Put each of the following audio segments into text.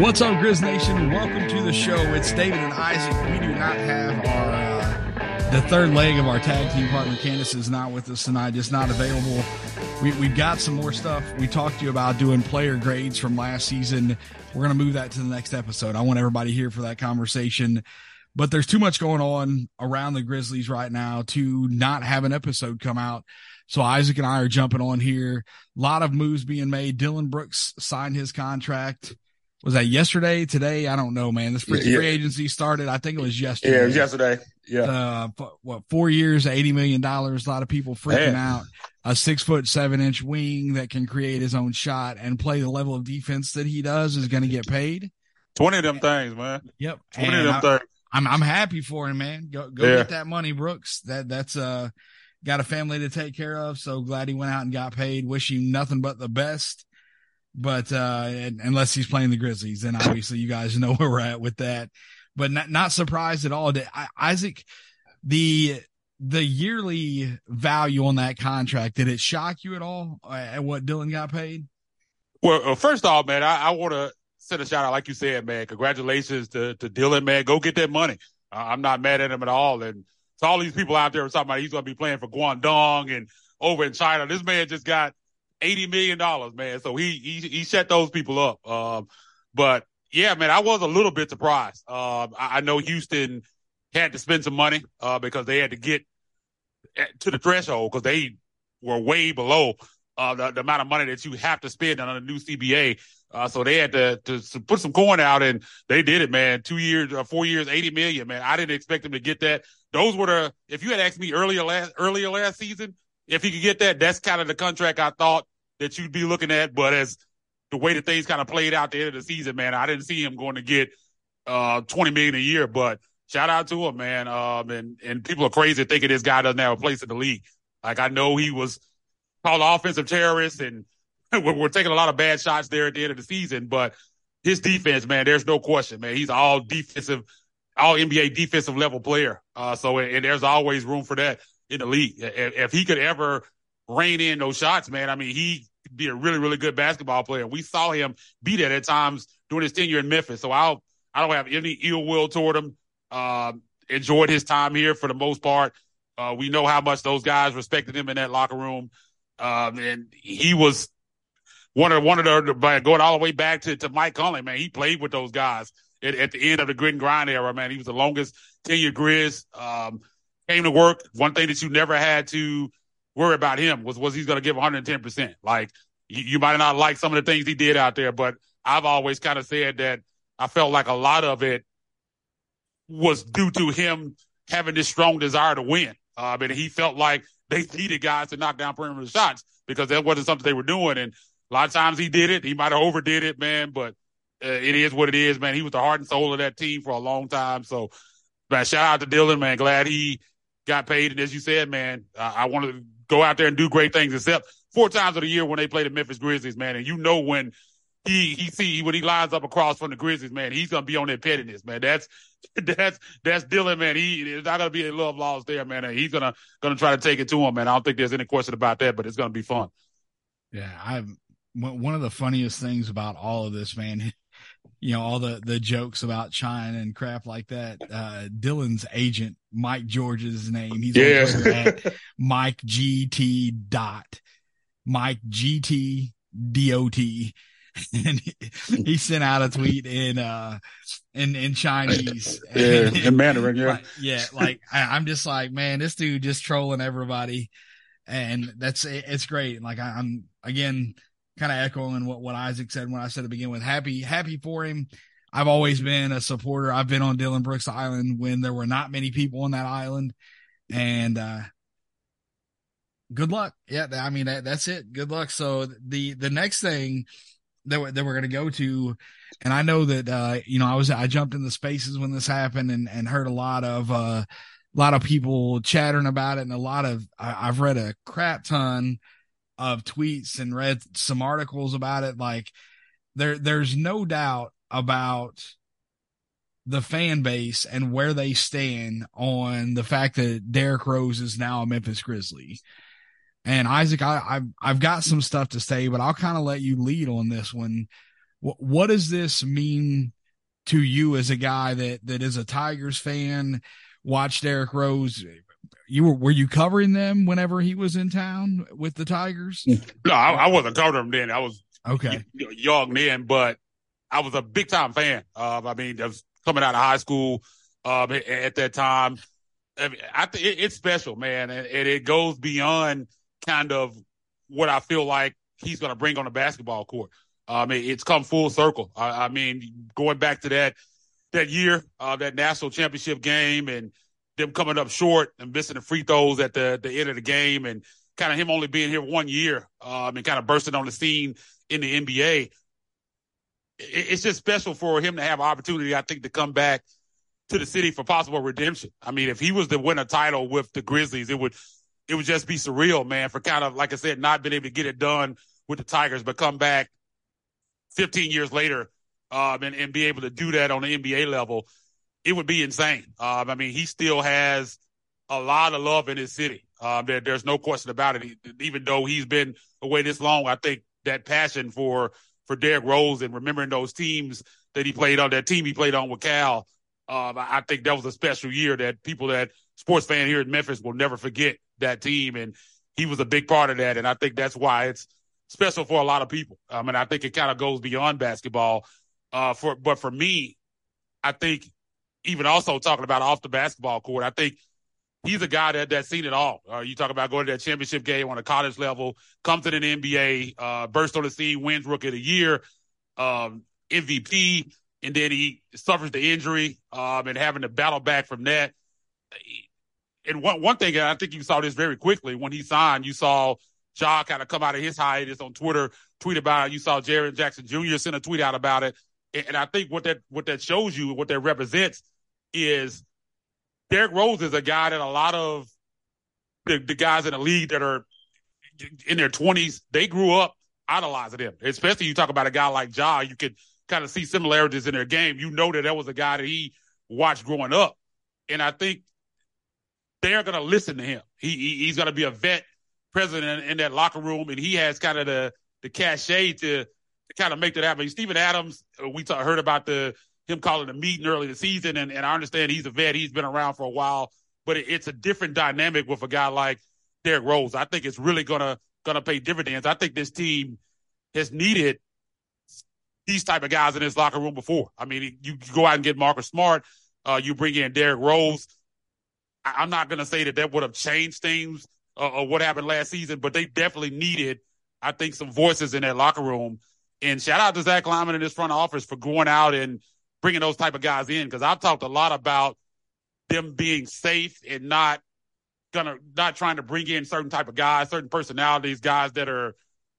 What's up, Grizz Nation? Welcome to the show. It's David and Isaac. We do not have our uh, the third leg of our tag team partner. Candace is not with us tonight, just not available. We, we've got some more stuff. We talked to you about doing player grades from last season. We're going to move that to the next episode. I want everybody here for that conversation. But there's too much going on around the Grizzlies right now to not have an episode come out. So Isaac and I are jumping on here. A lot of moves being made. Dillon Brooks signed his contract was that yesterday, today? I don't know, man. This free, yeah. agency started. I think it was yesterday. Yeah, it was yesterday. Yeah. Uh, what four years, eighty million dollars? A lot of people freaking man. out. A six foot seven inch wing that can create his own shot and play the level of defense that he does is going to get paid. Twenty of them things, man. Yep. Twenty and of them I, things. I'm I'm happy for him, man. Go go yeah. get that money, Brooks. That that's uh got a family to take care of. So glad he went out and got paid. Wish him nothing but the best. But uh, unless he's playing the Grizzlies, then obviously you guys know where we're at with that. But not not surprised at all. Isaac, the the yearly value on that contract did it shock you at all uh, at what Dillon got paid? Well, uh, first off, man, I, I want to send a shout out, like you said, man. Congratulations to to Dillon, man. Go get that money. I'm not mad at him at all. And to all these people out there are talking about he's going to be playing for Guangdong and over in China, this man just got eighty million dollars, man. So he he he set those people up. Um, but yeah, man, I was a little bit surprised. Um, I, I, know Houston had to spend some money uh, because they had to get to the threshold because they were way below uh, the, the, amount of money that you have to spend on a new CBA. Uh, so they had to, to, to put some coin out and they did it, man. Two years, uh, four years, 80 million, man. I didn't expect them to get that. Those were the, if you had asked me earlier last, earlier last season, if he could get that, that's kind of the contract I thought that you'd be looking at. But as the way that things kind of played out the end of the season, man, I didn't see him going to get uh 20 million a year. But shout out to him, man. Um, and and people are crazy thinking this guy doesn't have a place in the league. Like I know he was called offensive terrorist, and we're, we're taking a lot of bad shots there at the end of the season. But his defense, man, there's no question, man. He's all defensive, all NBA defensive level player. Uh, so and there's always room for that in the league. If, if he could ever rein in those shots, man, I mean, he could be a really, really good basketball player. We saw him be that at times during his tenure in Memphis. So I'll, I don't have any ill will toward him. Um, enjoyed his time here for the most part. Uh, we know how much those guys respected him in that locker room. Um, and he was one of one of the going all the way back to, to Mike Conley, man. He played with those guys at, at the end of the grit and grind era, man. He was the longest tenure Grizz. Um, came to work. One thing that you never had to worry about him was was he's going to give 110. percent Like you, you might not like some of the things he did out there, but I've always kind of said that I felt like a lot of it was due to him having this strong desire to win. Uh, mean, he felt like they needed guys to knock down perimeter shots because that wasn't something they were doing. And a lot of times he did it. He might have overdid it, man, but uh, it is what it is, man. He was the heart and soul of that team for a long time. So, man, shout out to Dillon, man. Glad he got paid. And as you said, man, I, want to go out there and do great things, except four times of the year when they play the Memphis Grizzlies, man. And you know when he he see when he lines up across from the Grizzlies, man, he's gonna be on their pettiness, man. That's that's that's Dillon, man. He there's not gonna be a love lost there, man. And he's gonna gonna try to take it to him, man. I don't think there's any question about that, but it's gonna be fun. Yeah, I'm one of the funniest things about all of this, man you know all the the jokes about China and crap like that. Uh, Dillon's agent, Mike George's name. He's yeah. at Mike GT dot Mike GT DOT. And he, he, sent out a tweet in uh in in Chinese, yeah, in Mandarin, yeah, like, yeah. Like I, am just like, man, this dude just trolling everybody, and that's it's great. Like I, I'm again, kind of echoing what, what Isaac said when I said to begin with. Happy, happy for him. I've always been a supporter. I've been on Dillon Brooks Island when there were not many people on that island. And, uh, good luck. Yeah. I mean, that, that's it. Good luck. So the, the next thing that we're, that we're to go to, and I know that, uh, you know, I was, I jumped in the spaces when this happened and, and heard a lot of, uh, a lot of people chattering about it and a lot of, I, I've read a crap ton of tweets and read some articles about it. Like there, there's no doubt about the fan base and where they stand on the fact that Derrick Rose is now a Memphis Grizzly. And Isaac, I, I've I've got some stuff to say, but I'll kind of let you lead on this one. What, what does this mean to you as a guy that that is a Tigers fan? Watch Derrick Rose. You were were you covering them whenever he was in town with the Tigers? No, I, I wasn't covering them then. I was okay young then, but I was a big time fan. Uh, I mean, I was coming out of high school um, at that time. I, mean, I think it, it's special, man, and, and, it goes beyond kind of what I feel like he's going to bring on the basketball court. Um, it, it's come full circle. I, I, mean, going back to that that year, uh, that national championship game, and them coming up short and missing the free throws at the the end of the game, and kind of him only being here one year, um, and kind of bursting on the scene in the NBA. It, it's just special for him to have opportunity, I think, to come back to the city for possible redemption. I mean, if he was to win a title with the Grizzlies, it would it would just be surreal, man, for kind of like I said, not being able to get it done with the Tigers, but come back 15 years later um, and, and be able to do that on the NBA level, it would be insane. Um, I mean, he still has a lot of love in his city. Um, there, there's no question about it. He, even though he's been away this long, I think that passion for for Derrick Rose and remembering those teams that he played on, that team he played on with Cal, um, I, I think that was a special year that people that sports fan here in Memphis will never forget that team. And he was a big part of that. And I think that's why it's special for a lot of people. Um, and I think it kind of goes beyond basketball. Uh, for, but for me, I think even also talking about off the basketball court, I think he's a guy that that's seen it all. Uh, you talk about going to that championship game on a college level, comes to the NBA, uh, burst on the scene, wins Rookie of the Year, um, MVP, and then he suffers the injury um, and having to battle back from that. And one one thing, I think you saw this very quickly when he signed, you saw Ja kind of come out of his hiatus on Twitter, tweet about it. You saw Jaren Jackson Jr. send a tweet out about it. And I think what that what that shows you, what that represents, is Derrick Rose is a guy that a lot of the, the guys in the league that are in their twenties, they grew up idolizing him. Especially you talk about a guy like Ja, you could kind of see similarities in their game. You know that that was a guy that he watched growing up, and I think they're going to listen to him. He, he he's going to be a vet president in, in that locker room, and he has kind of the the cachet to, to kind of make that happen. Steven Adams, uh, we heard about the him calling a meeting early in the season, and, and I understand he's a vet. He's been around for a while, but it, it's a different dynamic with a guy like Derrick Rose. I think it's really gonna gonna pay dividends. I think this team has needed these type of guys in this locker room before. I mean, you, go out and get Marcus Smart, uh, you bring in Derrick Rose. I, am not gonna say that that would have changed things uh, or what happened last season, but they definitely needed, I think, some voices in that locker room. And shout out to Zach Kleiman in his front office for going out and bringing those type of guys in because I've talked a lot about them being safe and not gonna not trying to bring in certain type of guys, certain personalities, guys that are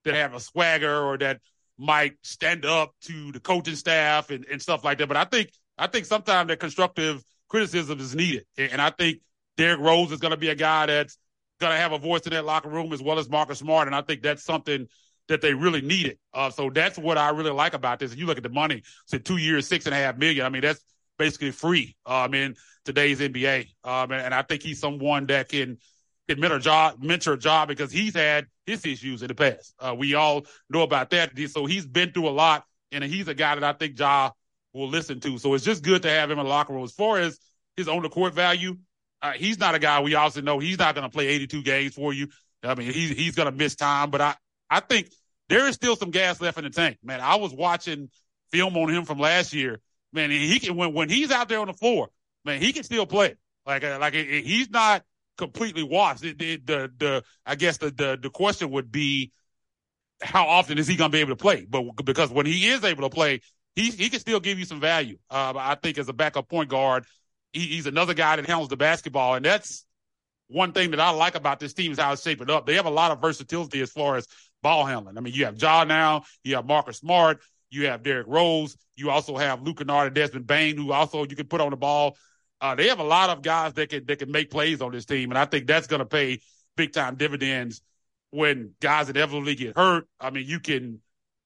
that have a swagger or that might stand up to the coaching staff and, and stuff like that. But I think I think sometimes that constructive criticism is needed. And I think Derrick Rose is gonna be a guy that's gonna have a voice in that locker room as well as Marcus Smart. And I think that's something that they really needed. Uh, so that's what I really like about this. If You look at the money, it's so two years, six and a half million. I mean, that's basically free. Um, in today's NBA. Um, and, and, I think he's someone that can, can mentor job, mentor job because he's had his issues in the past. Uh, we all know about that. So he's been through a lot and he's a guy that I think Ja will listen to. So it's just good to have him in the locker room. As far as his on the court value, uh, he's not a guy we also know he's not going to play 82 games for you. I mean, he's, he's going to miss time, but I, I think there is still some gas left in the tank, man. I was watching film on him from last year, man. he can when when he's out there on the floor, man, he can still play. Like uh, like he's not completely washed. The, the the, the I guess the, the the question would be how often is he going to be able to play? But because when he is able to play, he he can still give you some value. Uh, I think as a backup point guard, he, he's another guy that handles the basketball, and that's one thing that I like about this team is how it's shaping up. They have a lot of versatility as far as ball handling. I mean, you have Ja now, you have Marcus Smart, you have Derrick Rose, you also have Luke Kennard and Desmond Bane, who also you can put on the ball. Uh, they have a lot of guys that can that can make plays on this team, and I think that's going to pay big time dividends when guys inevitably get hurt. I mean, you can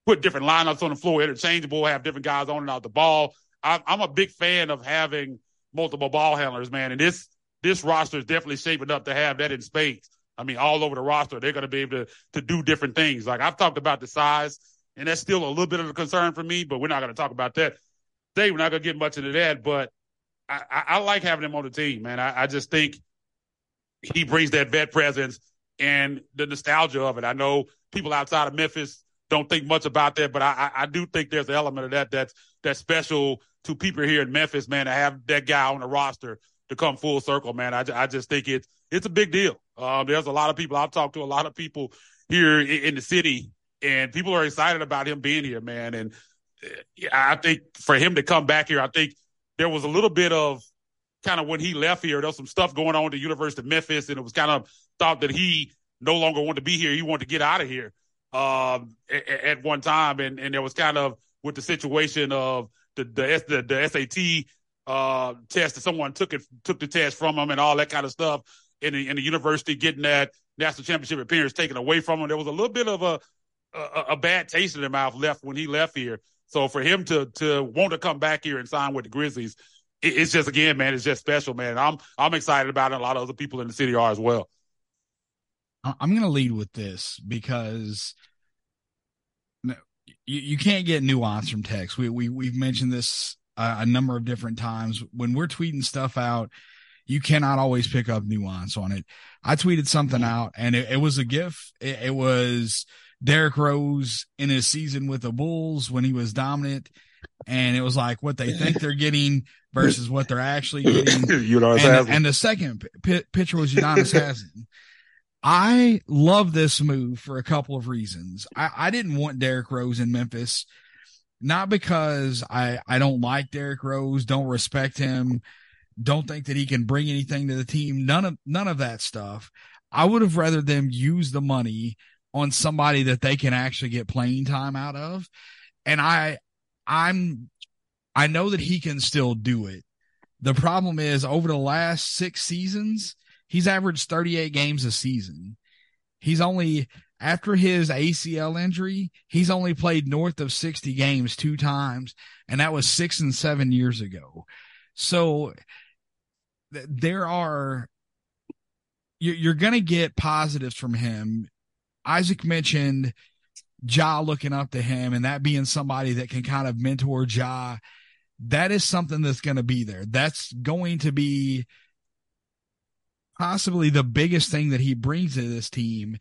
put different lineups on the floor, interchangeable, have different guys on and out the ball. I, I'm a big fan of having multiple ball handlers, man, and this this roster is definitely shaping up to have that in spades. I mean, all over the roster, they're going to be able to, to do different things. Like I've talked about the size, and that's still a little bit of a concern for me, but we're not going to talk about that. Today, we're not going to get much into that, but I, I, I, like having him on the team, man. I, I just think he brings that vet presence and the nostalgia of it. I know people outside of Memphis don't think much about that, but I, I do think there's an element of that that's that's special to people here in Memphis, man, to have that guy on the roster to come full circle, man. I, I just think it's it's a big deal. Um, there's a lot of people I've talked to, a lot of people here in, the city, and people are excited about him being here, man. And uh, I think for him to come back here, I think there was a little bit of kind of when he left here, there was some stuff going on at the University of Memphis, and it was kind of thought that he no longer wanted to be here. He wanted to get out of here um, at, at, one time, and and there was kind of with the situation of the the the, the SAT uh, test that someone took it took the test from him and all that kind of stuff, in the, in the university getting that national championship appearance taken away from him. There was a little bit of a a, a bad taste in the mouth left when he left here. So for him to to want to come back here and sign with the Grizzlies, it, it's just again, man, it's just special, man. I'm I'm excited about it. A lot of other people in the city are as well. I'm going to lead with this because you, you can't get nuance from text. We we we've mentioned this a, a number of different times when we're tweeting stuff out. You cannot always pick up nuance on it. I tweeted something mm-hmm. out and it, it was a gif. It, it was Derrick Rose in his season with the Bulls when he was dominant and it was like what they think they're getting versus what they're actually getting. you know, and, and, the second p- picture was Udonis Haslem. I love this move for a couple of reasons. I, I didn't want Derrick Rose in Memphis, not because I, I don't like Derrick Rose, don't respect him, don't think that he can bring anything to the team. None of, none of that stuff. I would have rather them use the money on somebody that they can actually get playing time out of. And I, I'm, I know that he can still do it. The problem is over the last six seasons, He's averaged 38 games a season. He's only, after his ACL injury, he's only played north of 60 games two times, and that was six and seven years ago. So there are, you're, going to get positives from him. Isaac mentioned Ja looking up to him and that being somebody that can kind of mentor Ja. That is something that's going to be there. That's going to be possibly the biggest thing that he brings to this team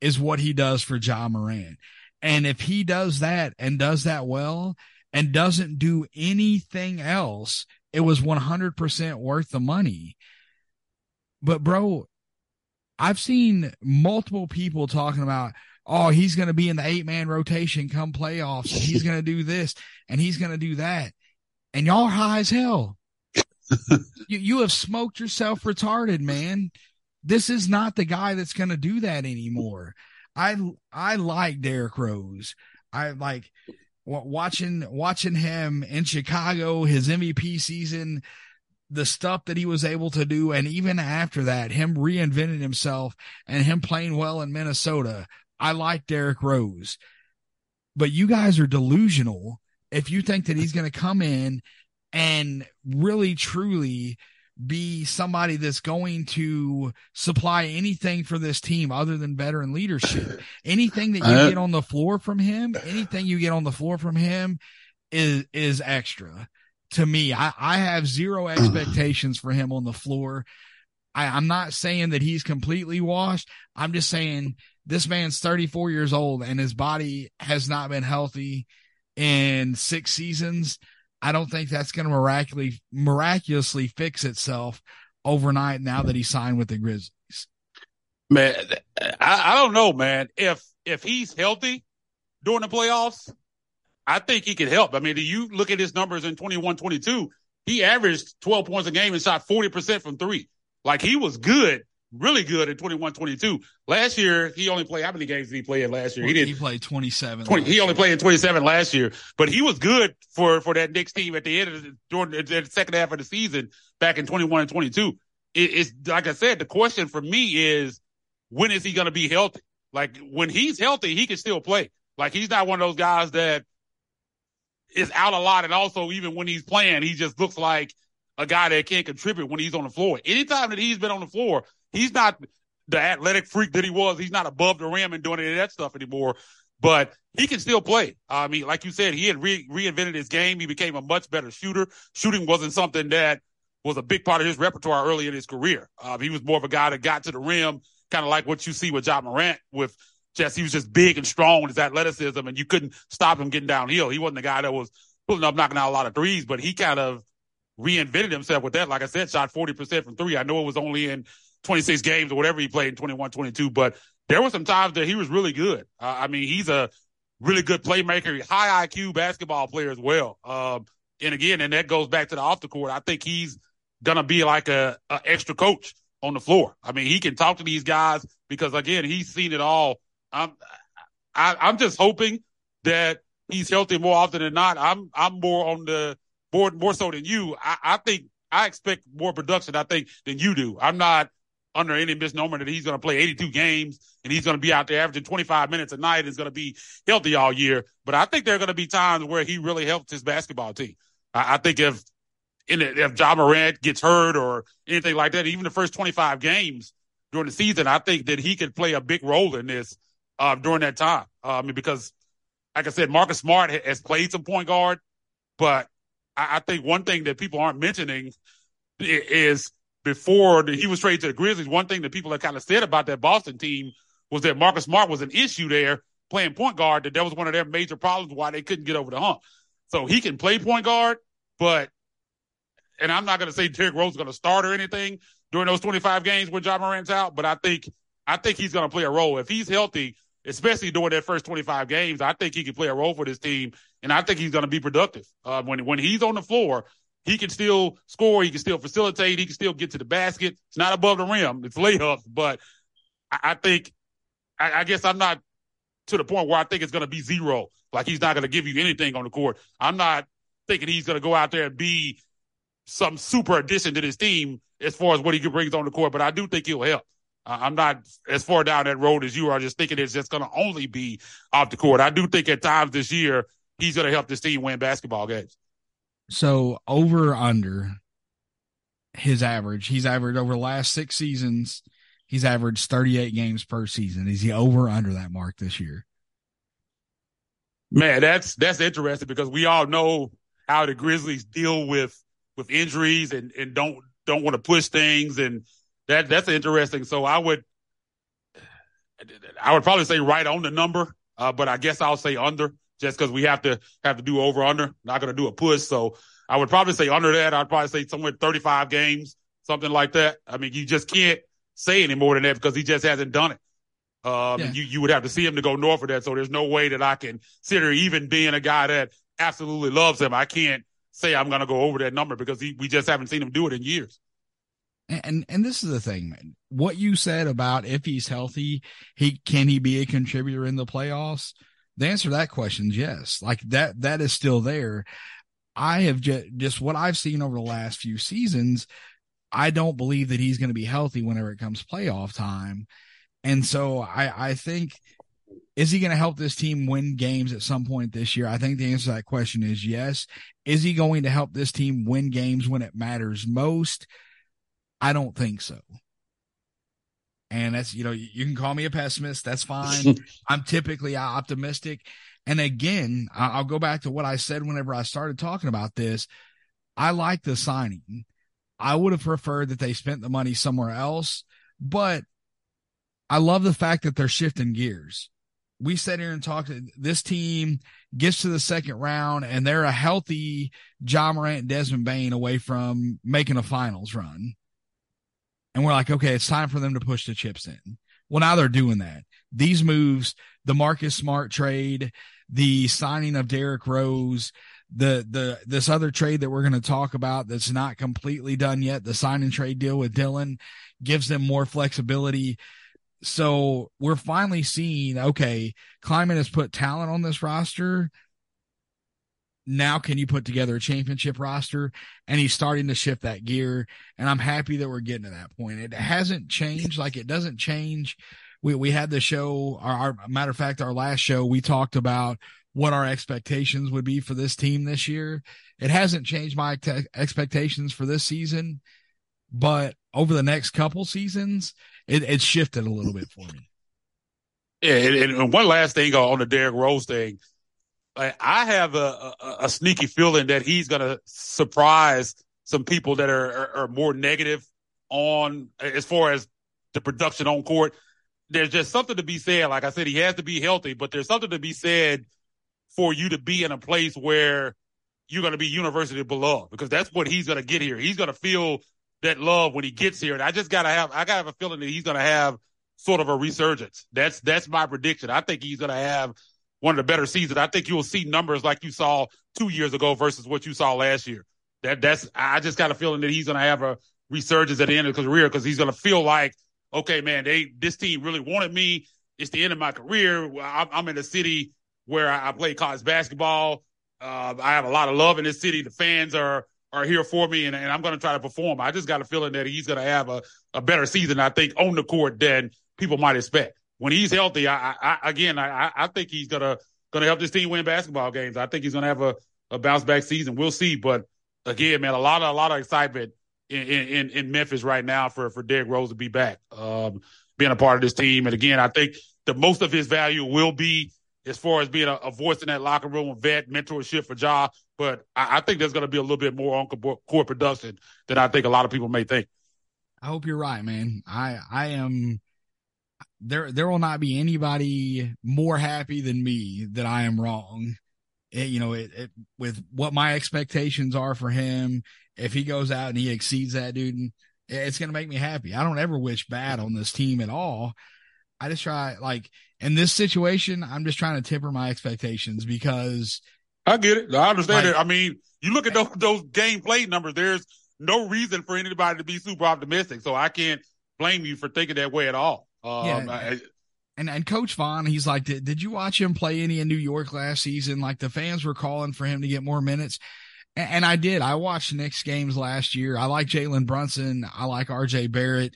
is what he does for Ja Morant. And if he does that and does that well and doesn't do anything else, it was 100% worth the money. But bro, I've seen multiple people talking about, oh, he's going to be in the eight man rotation come playoffs. And he's going to do this and he's going to do that. And y'all are high as hell. you, you have smoked yourself retarded, man. This is not the guy that's going to do that anymore. I, I like Derrick Rose. I like watching, watching him in Chicago, his MVP season, the stuff that he was able to do. And even after that, him reinventing himself and him playing well in Minnesota. I like Derrick Rose, but you guys are delusional if you think that he's going to come in and really truly be somebody that's going to supply anything for this team other than veteran leadership. Anything that you uh, get on the floor from him, anything you get on the floor from him is, is extra to me. I, I have zero expectations for him on the floor. I, I'm not saying that he's completely washed. I'm just saying this man's 34 years old and his body has not been healthy in six seasons. I don't think that's going to miraculously miraculously fix itself overnight now that he signed with the Grizzlies. Man, I, I don't know, man. If if he's healthy during the playoffs, I think he could help. I mean, do you look at his numbers in 21 22? He averaged 12 points a game and shot 40% from three. Like he was good really good at 21 22. Last year, he only played, how many games did he play in last year? He didn't. He played 27. 20, he only played in 27 last year, but he was good for, for that Knicks team at the end of the, during the, the second half of the season back in 21 and 22. It, it's like I said, the question for me is when is he going to be healthy? Like when he's healthy, he can still play. Like he's not one of those guys that is out a lot. And also, even when he's playing, he just looks like a guy that can't contribute when he's on the floor. Anytime that he's been on the floor, He's not the athletic freak that he was. He's not above the rim and doing any of that stuff anymore, but he can still play. I mean, like you said, he had re- reinvented his game. He became a much better shooter. Shooting wasn't something that was a big part of his repertoire early in his career. Um, he was more of a guy that got to the rim, kind of like what you see with Ja Morant with just, he was just big and strong with his athleticism and you couldn't stop him getting downhill. He wasn't the guy that was pulling up, knocking out a lot of threes, but he kind of reinvented himself with that. Like I said, shot 40% from three. I know it was only in 26 games or whatever he played in 21, 22, but there were some times that he was really good. Uh, I mean, he's a really good playmaker, high IQ basketball player as well. Um, and again, and that goes back to the off the court. I think he's gonna be like a, a extra coach on the floor. I mean, he can talk to these guys because again, he's seen it all. I'm, I, I'm just hoping that he's healthy more often than not. I'm, I'm more on the board more so than you. I, I think I expect more production. I think than you do. I'm not under any misnomer that he's going to play 82 games and he's going to be out there averaging 25 minutes a night and is going to be healthy all year. But I think there are going to be times where he really helps his basketball team. I, I think if in the, if Ja Morant gets hurt or anything like that, even the first 25 games during the season, I think that he could play a big role in this uh, during that time. Uh, I mean, because like I said, Marcus Smart has played some point guard, but I, I think one thing that people aren't mentioning is before the, he was traded to the Grizzlies, one thing that people have kind of said about that Boston team was that Marcus Smart was an issue there playing point guard, that that was one of their major problems why they couldn't get over the hump. So he can play point guard, but, and I'm not going to say Derrick Rose is going to start or anything during those 25 games when Ja Morant's out, but I think, I think he's going to play a role. If he's healthy, especially during that first 25 games, I think he can play a role for this team, and I think he's going to be productive. Uh, when when he's on the floor, he can still score, he can still facilitate, he can still get to the basket. It's not above the rim, it's layups, but I, I think, I, I, guess I'm not to the point where I think it's going to be zero. Like he's not going to give you anything on the court. I'm not thinking he's going to go out there and be some super addition to this team as far as what he brings on the court, but I do think he'll help. I'm not as far down that road as you are, just thinking it's just going to only be off the court. I do think at times this year he's going to help this team win basketball games. So over under his average, he's averaged over the last six seasons, he's averaged 38 games per season. Is he over under that mark this year? Man, that's that's interesting because we all know how the Grizzlies deal with with injuries and and don't don't want to push things and that that's interesting. So I would, I would probably say right on the number, uh, but I guess I'll say under just because we have to have to do over under. Not going to do a push, so I would probably say under that. I'd probably say somewhere 35 games, something like that. I mean, you just can't say any more than that because he just hasn't done it. Um, yeah. you, you would have to see him to go north of that. So there's no way that I can consider even being a guy that absolutely loves him. I can't say I'm going to go over that number because he, we just haven't seen him do it in years. And and this is the thing, man. What you said about if he's healthy, he can he be a contributor in the playoffs? The answer to that question is yes. Like that that is still there. I have just just what I've seen over the last few seasons. I don't believe that he's going to be healthy whenever it comes playoff time. And so I I think is he going to help this team win games at some point this year? I think the answer to that question is yes. Is he going to help this team win games when it matters most? I don't think so. And that's, you know, you can call me a pessimist. That's fine. I'm typically uh, optimistic. And again, I'll go back to what I said whenever I started talking about this. I like the signing. I would have preferred that they spent the money somewhere else, but I love the fact that they're shifting gears. We sat here and talked. This team gets to the second round and they're a healthy Ja Morant, Desmond Bane away from making a finals run and we're like, okay, it's time for them to push the chips in. Well, now they're doing that. These moves, the Marcus Smart trade, the signing of Derrick Rose, the the this other trade that we're going to talk about that's not completely done yet, the sign and trade deal with Dillon gives them more flexibility. So we're finally seeing, okay, Kleiman has put talent on this roster now can you put together a championship roster? And he's starting to shift that gear. And I'm happy that we're getting to that point. It hasn't changed. Like it doesn't change. We, we had the show, our, our matter of fact, our last show, we talked about what our expectations would be for this team this year. It hasn't changed my te- expectations for this season. but over the next couple seasons, it, it shifted a little bit for me. Yeah, and, and one last thing on the Derrick Rose thing. I have a, a, a sneaky feeling that he's going to surprise some people that are, are, are, more negative on as far as the production on court. There's just something to be said. Like I said, he has to be healthy, but there's something to be said for you to be in a place where you're going to be university beloved because that's what he's going to get here. He's going to feel that love when he gets here. And I just got to have, I got to have a feeling that he's going to have sort of a resurgence. That's, that's my prediction. I think he's going to have one of the better seasons. I think you'll see numbers like you saw two years ago versus what you saw last year. That, that's, I just got a feeling that he's going to have a resurgence at the end of his career because he's going to feel like, okay, man, they, this team really wanted me. It's the end of my career. I'm, I'm in a city where I, I play college basketball. Uh, I have a lot of love in this city. The fans are are here for me, and, and I'm going to try to perform. I just got a feeling that he's going to have a, a better season, I think, on the court than people might expect. When he's healthy, I, I again, I, I think he's gonna gonna help this team win basketball games. I think he's gonna have a, a bounce back season. We'll see, but again, man, a lot of a lot of excitement in in, in Memphis right now for for Derrick Rose to be back, um, being a part of this team. And again, I think the most of his value will be as far as being a, a, voice in that locker room, vet, mentorship for Ja. But I, I think there's going to be a little bit more on court production than I think a lot of people may think. I hope you're right, man. I I am. There there will not be anybody more happy than me that I am wrong. It, you know, it, it, with what my expectations are for him. If he goes out and he exceeds that, dude, it's going to make me happy. I don't ever wish bad on this team at all. I just try like in this situation, I'm just trying to temper my expectations because I get it. I understand like, it. I mean, you look at those, those game play numbers, there's no reason for anybody to be super optimistic. So I can't blame you for thinking that way at all. Um, yeah. I, and and Coach Vaughn, he's like, did, did you watch him play any in New York last season? Like the fans were calling for him to get more minutes. And, and I did. I watched Knicks games last year. I like Jalen Brunson. I like RJ Barrett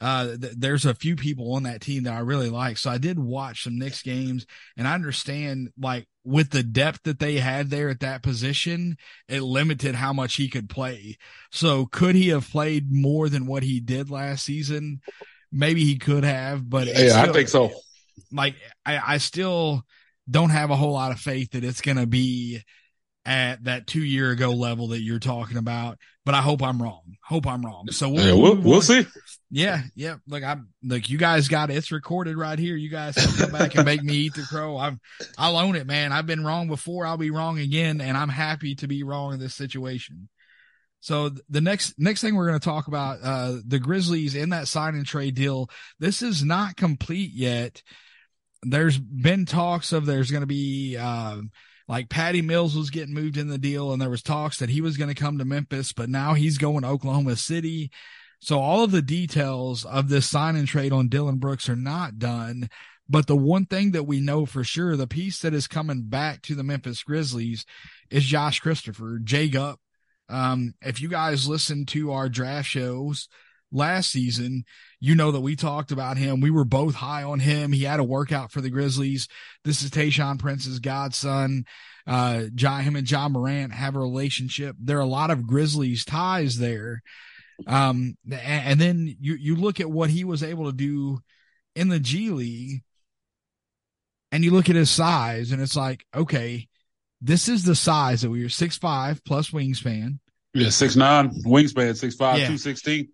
uh, th- there's a few people on that team that I really like. So I did watch some Knicks games and I understand like with the depth that they had there at that position, it limited how much he could play. So could he have played more than what he did last season? Maybe he could have, but yeah, still, I think so. Like I, I still don't have a whole lot of faith that it's going to be at that two year ago level that you're talking about. But I hope I'm wrong. Hope I'm wrong. So we'll, yeah, we'll, we'll see. Yeah, yeah. Look, I'm like you guys got it. It's recorded right here. You guys can come back and make me eat the crow. I'm I'll own it, man. I've been wrong before. I'll be wrong again, and I'm happy to be wrong in this situation. So the next next thing we're going to talk about uh the Grizzlies in that sign and trade deal. This is not complete yet. There's been talks of there's going to be uh, like Patty Mills was getting moved in the deal and there was talks that he was going to come to Memphis, but now he's going to Oklahoma City. So all of the details of this sign and trade on Dillon Brooks are not done. But the one thing that we know for sure, the piece that is coming back to the Memphis Grizzlies is Josh Christopher, J Gup. Um, if you guys listen to our draft shows last season, you know that we talked about him. We were both high on him. He had a workout for the Grizzlies. This is Tayshaun Prince's godson. Uh, John, him and John Morant have a relationship. There are a lot of Grizzlies ties there. Um, and then you, you look at what he was able to do in the G League and you look at his size and it's like, okay, this is the size that we are six five plus wingspan. Yeah, six nine wingspan, six five, yeah. two sixteen.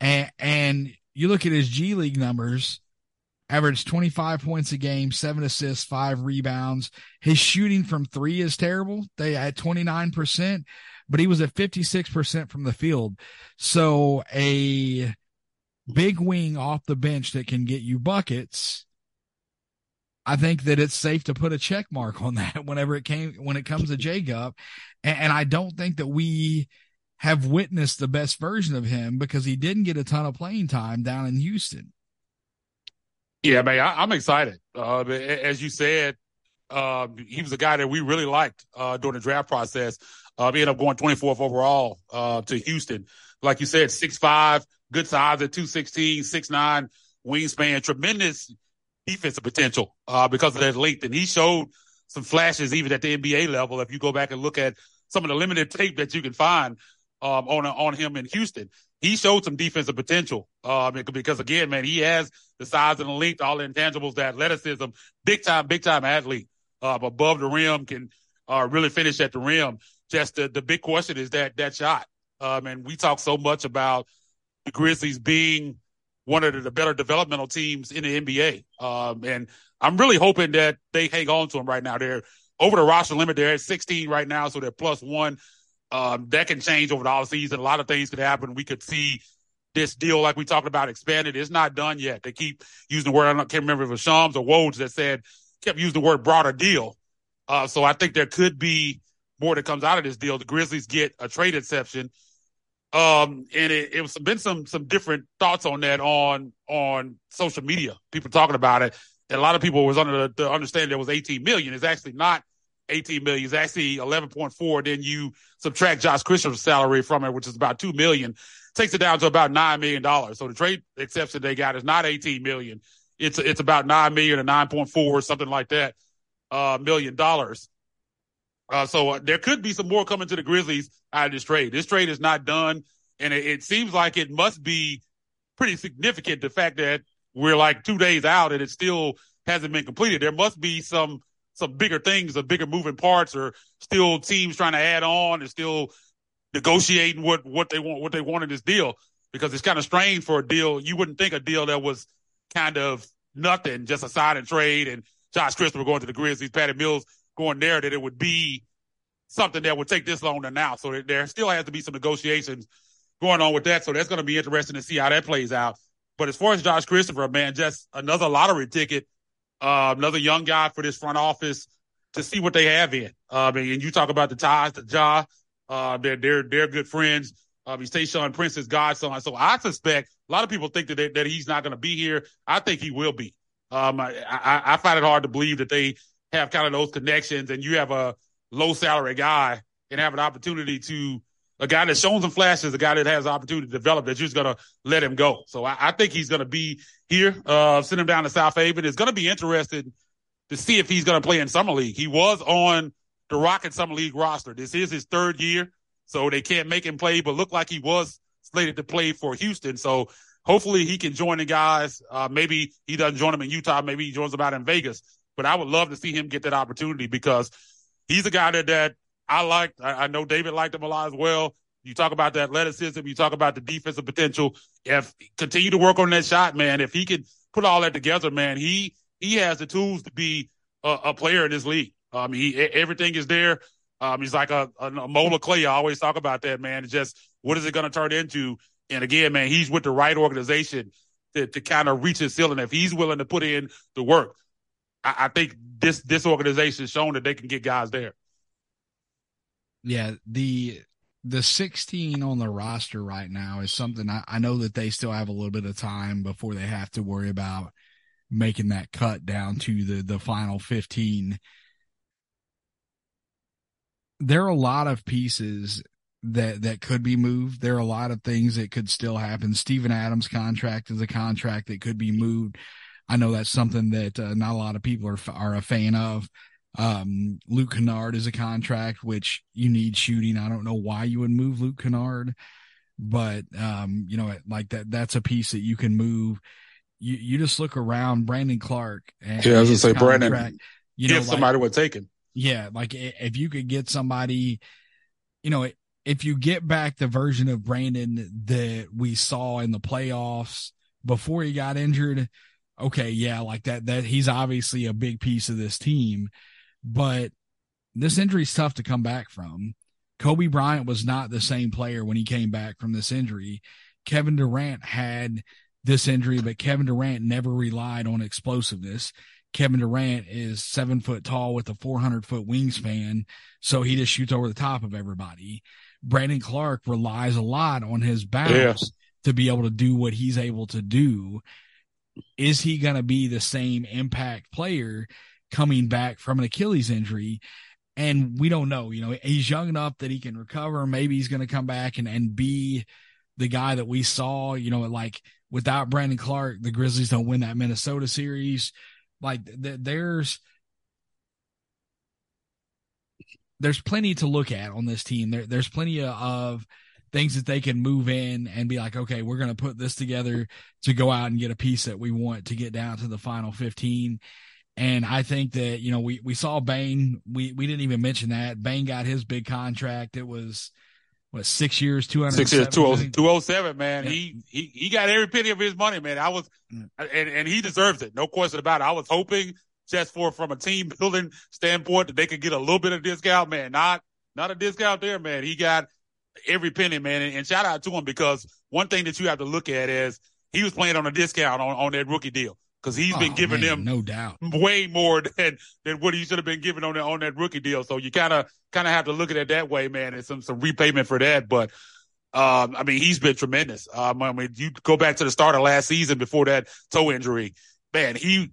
And and you look at his G League numbers, averaged 25 points a game, seven assists, five rebounds. His shooting from three is terrible. They at 29%, but he was at 56% from the field. So a big wing off the bench that can get you buckets. I think that it's safe to put a check mark on that whenever it came when it comes to J Gup. And, and I don't think that we have witnessed the best version of him because he didn't get a ton of playing time down in Houston. Yeah, man, I, am excited. Uh, as you said, uh, he was a guy that we really liked uh, during the draft process. Uh, he ended up going 24th overall uh, to Houston. Like you said, six five, good size at 216, 6'9", wingspan, tremendous defensive potential uh, because of that length. And he showed some flashes even at the NBA level. If you go back and look at some of the limited tape that you can find um, on on him in Houston. he showed some defensive potential. Uh, because again, man, he has the size and the length, all the intangibles, the athleticism, big time, big time athlete. Uh, above the rim can uh, really finish at the rim. Just the, the big question is that that shot. Um, and we talk so much about the Grizzlies being one of the better developmental teams in the NBA. Um, and I'm really hoping that they hang on to him right now. They're over the roster limit. They're at 16 right now, so they're plus one. Um, that can change over the off season. A lot of things could happen. We could see this deal, like we talked about, expanded. It's not done yet. They keep using the word. I can't remember if it was Shams or Woj that said kept using the word broader deal. Uh, so I think there could be more that comes out of this deal. The Grizzlies get a trade exception. Um, and it, it was been some some different thoughts on that on on social media. People talking about it. And a lot of people was under the, the understanding there was 18 million. It's actually not 18 million. It's actually 11.4. Then you subtract Josh Christian's salary from it, which is about 2 million, takes it down to about $9 million. So the trade exception they got is not 18 million. It's, it's about 9 million or 9.4 or something like that, uh, million dollars. Uh, so uh, there could be some more coming to the Grizzlies out of this trade. This trade is not done. And it, it seems like it must be pretty significant. The fact that we're like two days out and it still hasn't been completed. There must be some some bigger things, some bigger moving parts, or still teams trying to add on and still negotiating what what they want what they want in this deal. Because it's kind of strange for a deal. You wouldn't think a deal that was kind of nothing, just a sign and trade, and Josh Christopher going to the Grizzlies, Patty Mills going there, that it would be something that would take this long to now. So there still has to be some negotiations going on with that. So that's going to be interesting to see how that plays out. But as far as Josh Christopher, man, just another lottery ticket uh, another young guy for this front office to see what they have in. Uh, and you talk about the ties to Ja. Uh, they're, they're, they're good friends. Um, he's Tayshaun Prince's godson. So I suspect a lot of people think that, that he's not going to be here. I think he will be. Um, I, I, I find it hard to believe that they have kind of those connections and you have a low salary guy and have an opportunity to a guy that's shown some flashes, a guy that has opportunity to develop, that you're just to let him go. So I, I think he's to be here. Uh, send him down to Southaven. It's going to be interesting to see if he's to play in summer league. He was on the Rocket summer league roster. This is his third year, so they can't make him play, but look like he was slated to play for Houston. So hopefully he can join the guys. Uh, maybe he doesn't join them in Utah. Maybe he joins them out in Vegas. But I would love to see him get that opportunity because he's a guy that, that I liked. I, I know David liked him a lot as well. You talk about the athleticism. You talk about the defensive potential. If continue to work on that shot, man, if he could put all that together, man, he he has the tools to be a, a player in this league. Um, he everything is there. Um, he's like a, a, a mold of clay. I always talk about that, man. It's just what is it going to turn into? And again, man, he's with the right organization to, to kind of reach his ceiling. If he's willing to put in the work, I, I think this this organization has shown that they can get guys there. Yeah, the the 16 on the roster right now is something I, I, know that they still have a little bit of time before they have to worry about making that cut down to the the final 15 there are a lot of pieces that that could be moved. There are a lot of things that could still happen. Steven Adams contract is a contract that could be moved I know that's something that uh, not a lot of people are are a fan of um, Luke Kennard is a contract which you need shooting. I don't know why you would move Luke Kennard, but um, you know, like that that's a piece that you can move. You you just look around Brandon Clarke. and yeah, I was gonna say Brandon. You know, if somebody would take him. Yeah, like if you could get somebody, you know, if you get back the version of Brandon that we saw in the playoffs before he got injured, okay, yeah, like that that he's obviously a big piece of this team. But this injury is tough to come back from. Kobe Bryant was not the same player when he came back from this injury. Kevin Durant had this injury, but Kevin Durant never relied on explosiveness. Kevin Durant is seven foot tall with a 400 foot wingspan, so he just shoots over the top of everybody. Brandon Clarke relies a lot on his bounce yeah. to be able to do what he's able to do. Is he going to be the same impact player coming back from an Achilles injury. And we don't know, you know, he's young enough that he can recover. Maybe he's going to come back and, and be the guy that we saw, you know, like without Brandon Clarke, the Grizzlies don't win that Minnesota series. Like th- there's, there's plenty to look at on this team. There, there's plenty of things that they can move in and be like, okay, we're going to put this together to go out and get a piece that we want to get down to the final 15. And I think that, you know, we, we saw Bane. We, we didn't even mention that. Bane got his big contract. It was, what, six years, 200 Six years, 207, man. Yeah. He, he, he got every penny of his money, man. I was, yeah. and, and he deserves it. No question about it. I was hoping just for, from a team building standpoint that they could get a little bit of discount, man. Not, not a discount there, man. He got every penny, man. And, and shout out to him because one thing that you have to look at is he was playing on a discount on, on that rookie deal because he's been oh, giving man, them no doubt way more than than what he should have been given on that on that rookie deal. So you kind of kind of have to look at it that way, man, and some some repayment for that. But um, I mean, he's been tremendous. Um, I mean, you go back to the start of last season before that toe injury, man. He,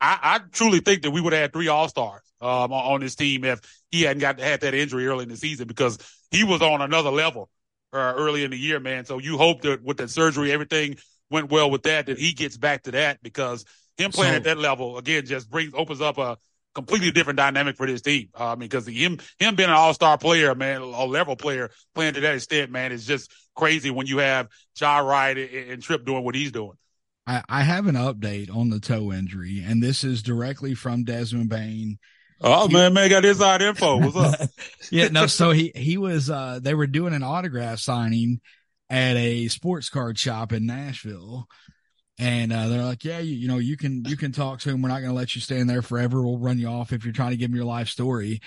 I, I truly think that we would have had three All Stars um, on this team if he hadn't got had that injury early in the season because he was on another level uh, early in the year, man. So you hope that with that surgery, everything went well with that, that he gets back to that because him playing so, at that level again just brings opens up a completely different dynamic for this team. Uh, I mean, because him him being an all star player, man, a level player playing to that extent, man, is just crazy when you have Ja Wright and, and Trip doing what he's doing. I, I have an update on the toe injury, and this is directly from Desmond Bane. Oh man, man got inside info. What's up? yeah, no. So he he was uh they were doing an autograph signing at a sports card shop in Nashville. And uh, they're like, yeah, you, you, know, you can you can talk to him. We're not going to let you stand there forever. We'll run you off if you're trying to give him your life story.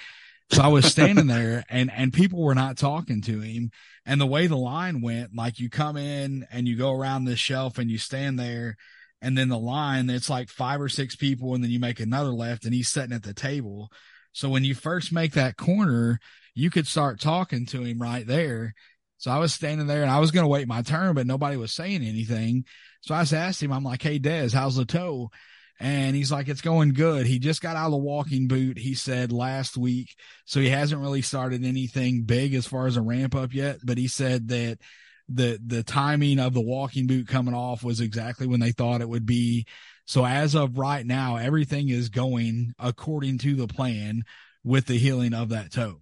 So I was standing there, and and people were not talking to him. And the way the line went, like you come in and you go around this shelf and you stand there, and then the line, it's like five or six people, and then you make another left, and he's sitting at the table. So when you first make that corner, you could start talking to him right there. So I was standing there and I was going to wait my turn, but nobody was saying anything. So I just asked him, I'm like, Hey, Des, how's the toe? And he's like, it's going good. He just got out of the walking boot, he said last week. So he hasn't really started anything big as far as a ramp up yet, but he said that the, the timing of the walking boot coming off was exactly when they thought it would be. So as of right now, everything is going according to the plan with the healing of that toe.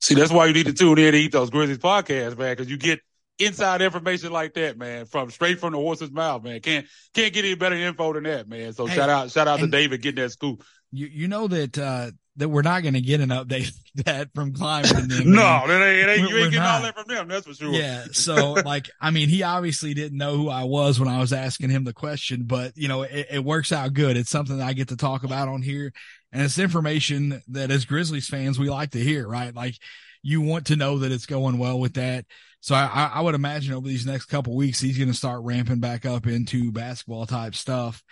See, that's why you need to tune in to Ethos Grizzlies podcasts, man, because you get inside information like that, man, from straight from the horse's mouth, man. Can't can't get any better info than that, man. So hey, shout out shout out to David getting that scoop. You you know that uh that we're not going to get an update that from and them. no, that ain't, it ain't, you ain't getting not. all that from them. That's for sure. Yeah. So like, I mean, he obviously didn't know who I was when I was asking him the question, but you know, it, it works out good. It's something that I get to talk about on here and it's information that as Grizzlies fans, we like to hear, right? Like you want to know that it's going well with that. So I, I would imagine over these next couple weeks, he's going to start ramping back up into basketball type stuff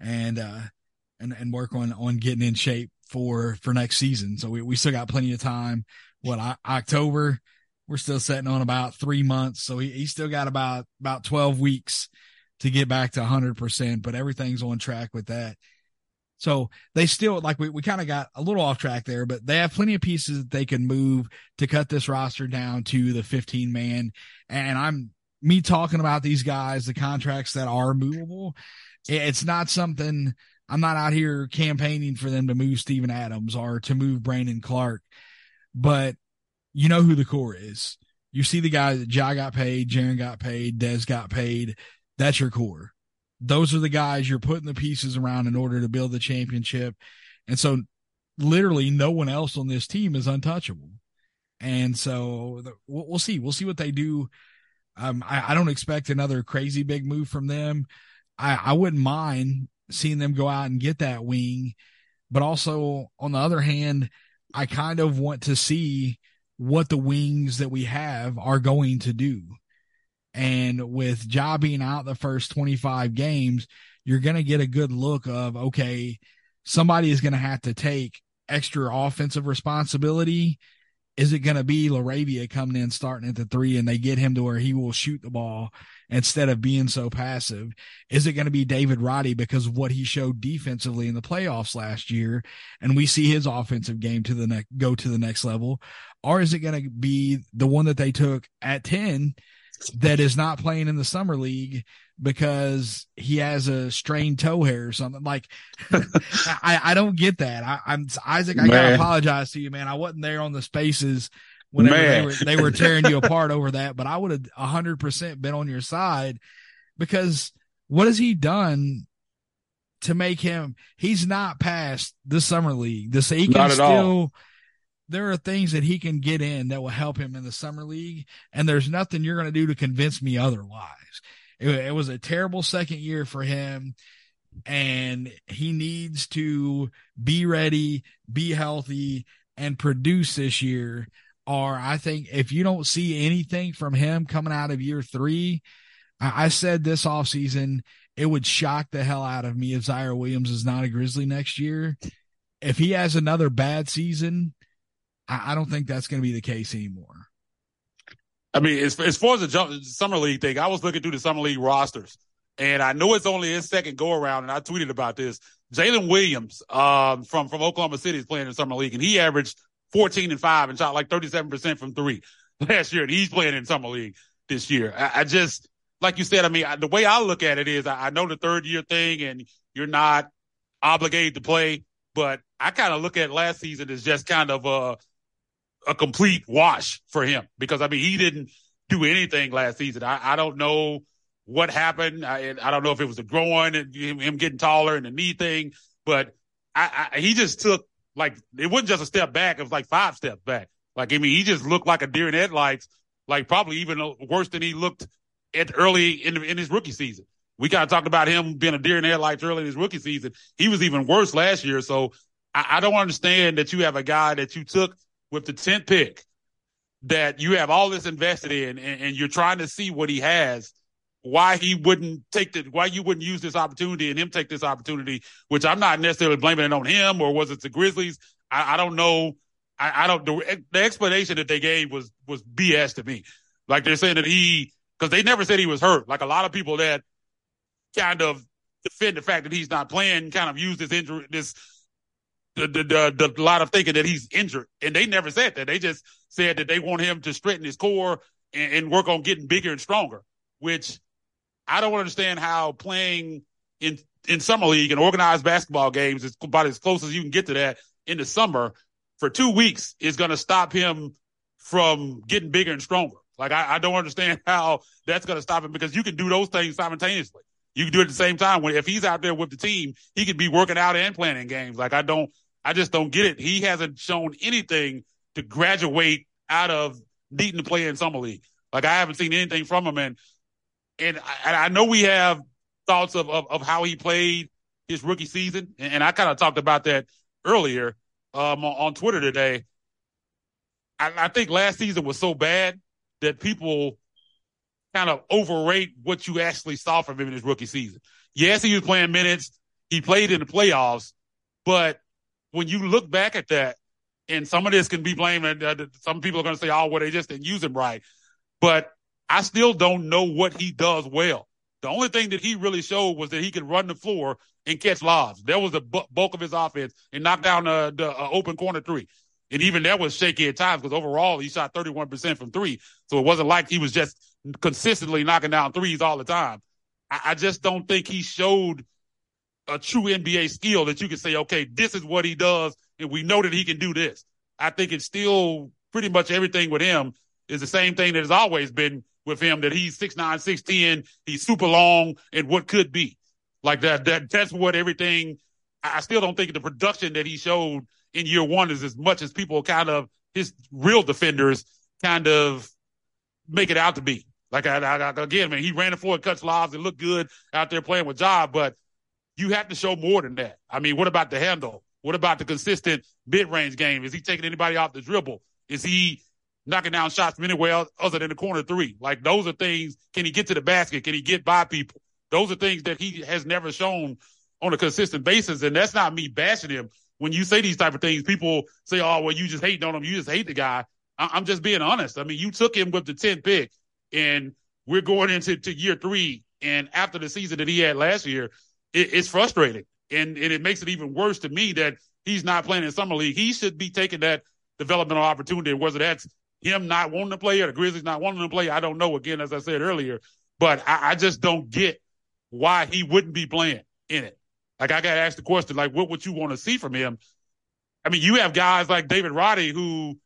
and, uh, and, and work on, on getting in shape for, for next season. So we, we still got plenty of time. What I, October, we're still sitting on about three months. So he, he's still got about, about 12 weeks to get back to hundred percent, but everything's on track with that. So they still like we, we kind of got a little off track there, but they have plenty of pieces that they can move to cut this roster down to the 15 man. And I'm me talking about these guys, the contracts that are movable. It's not something I'm not out here campaigning for them to move Steven Adams or to move Brandon Clarke, but you know who the core is. You see the guys that Ja got paid, Jaren got paid, Des got paid. That's your core those are the guys you're putting the pieces around in order to build the championship. And so literally no one else on this team is untouchable. And so we'll, we'll, see. We'll see what they do. Um, I, I, don't expect another crazy big move from them. I, I wouldn't mind seeing them go out and get that wing, but also on the other hand, I kind of want to see what the wings that we have are going to do. And with Ja being out the first 25 games, you're going to get a good look of, okay, somebody is going to have to take extra offensive responsibility. Is it going to be LaRavia coming in starting at the three and they get him to where he will shoot the ball instead of being so passive? Is it going to be David Roddy because of what he showed defensively in the playoffs last year? And we see his offensive game to the next, go to the next level. Or is it going to be the one that they took at 10 that is not playing in the summer league because he has a strained toe hair or something. Like, I, I don't get that. I, am Isaac. I man. gotta apologize to you, man. I wasn't there on the spaces whenever they were, they were tearing you apart over that. But I would have hundred percent been on your side because what has he done to make him? He's not past the summer league. This he can still. All. There are things that he can get in that will help him in the summer league, and there's nothing you're going to do to convince me otherwise. It, it was a terrible second year for him and he needs to be ready, be healthy, and produce this year. Or I think if you don't see anything from him coming out of year three, I, I said this offseason, it would shock the hell out of me if Ziaire Williams is not a Grizzly next year. If he has another bad season, I, I don't think that's going to be the case anymore. I mean, as, as far as the summer league thing, I was looking through the summer league rosters, and I know it's only his second go around, and I tweeted about this. Jalen Williams um, from from Oklahoma City is playing in the summer league, and he averaged 14 and five and shot like 37 percent from three last year, and he's playing in summer league this year. I, I just like you said. I mean, I, the way I look at it is, I, I know the third year thing, and you're not obligated to play, but I kind of look at last season as just kind of a a complete wash for him because I mean he didn't do anything last season. I, I don't know what happened. I, I don't know if it was the growing and him getting taller and the knee thing, but I, I, he just took like it wasn't just a step back; it was like five steps back. Like I mean, he just looked like a deer in headlights, like probably even uh, worse than he looked at early in in his rookie season. We kind of talked about him being a deer in headlights early in his rookie season. He was even worse last year. So I, I don't understand that you have a guy that you took with the 10th pick that you have all this invested in and, and, you're trying to see what he has, why he wouldn't take the, why you wouldn't use this opportunity and him take this opportunity, which I'm not necessarily blaming it on him or was it the Grizzlies? I, I don't know. I, I don't, the, the, explanation that they gave was, was BS to me. Like they're saying that he, cause they never said he was hurt. Like a lot of people that kind of defend the fact that he's not playing kind of use this injury, this, the, the, the, the lot of thinking that he's injured. And they never said that. They just said that they want him to straighten his core and, and work on getting bigger and stronger, which I don't understand how playing in, in summer league and organized basketball games is about as close as you can get to that in the summer for two weeks is going to stop him from getting bigger and stronger. Like I, I don't understand how that's going to stop him because you can do those things simultaneously. You can do it at the same time. When if he's out there with the team, he could be working out and playing in games. Like I don't, I just don't get it. He hasn't shown anything to graduate out of needing to play in summer league. Like I haven't seen anything from him, and and I, I know we have thoughts of, of, of how he played his rookie season, and, and I kind of talked about that earlier um, on, on Twitter today. I, I think last season was so bad that people kind of overrate what you actually saw from him in his rookie season. Yes, he was playing minutes. He played in the playoffs, but when you look back at that, and some of this can be blamed, uh, some people are going to say, oh, well, they just didn't use him right. But I still don't know what he does well. The only thing that he really showed was that he could run the floor and catch lobs. That was the bulk of his offense and knock down the, uh, open corner three. And even that was shaky at times because overall he shot 31% from three. So it wasn't like he was just consistently knocking down threes all the time. I, I just don't think he showed a true NBA skill that you can say, okay, this is what he does, and we know that he can do this. I think it's still pretty much everything with him is the same thing that has always been with him that he's 6'9, 6'10, he's super long and what could be. Like that, that that's what everything I still don't think the production that he showed in year one is as much as people kind of his real defenders kind of make it out to be. Like I, I, again, man, he ran the floor cuts lobs and looked good out there playing with job, but you have to show more than that. I mean, what about the handle? What about the consistent mid range game? Is he taking anybody off the dribble? Is he knocking down shots from anywhere other than the corner three? Like those are things. Can he get to the basket? Can he get by people? Those are things that he has never shown on a consistent basis. And that's not me bashing him. When you say these type of things, people say, "Oh, well, you just hate on him. You just hate the guy." I- am just being honest. I mean, you took him with the 10th pick, and we're going into to year three. And after the season that he had last year, it, it's frustrating. And, and it makes it even worse to me that he's not playing in summer league. He should be taking that developmental opportunity, whether that's him not wanting to play or the Grizzlies not wanting to play. I don't know. Again, as I said earlier, but I, I just don't get why he wouldn't be playing in it. Like I got to ask the question, like, what would you want to see from him? I mean, you have guys like David Roddy who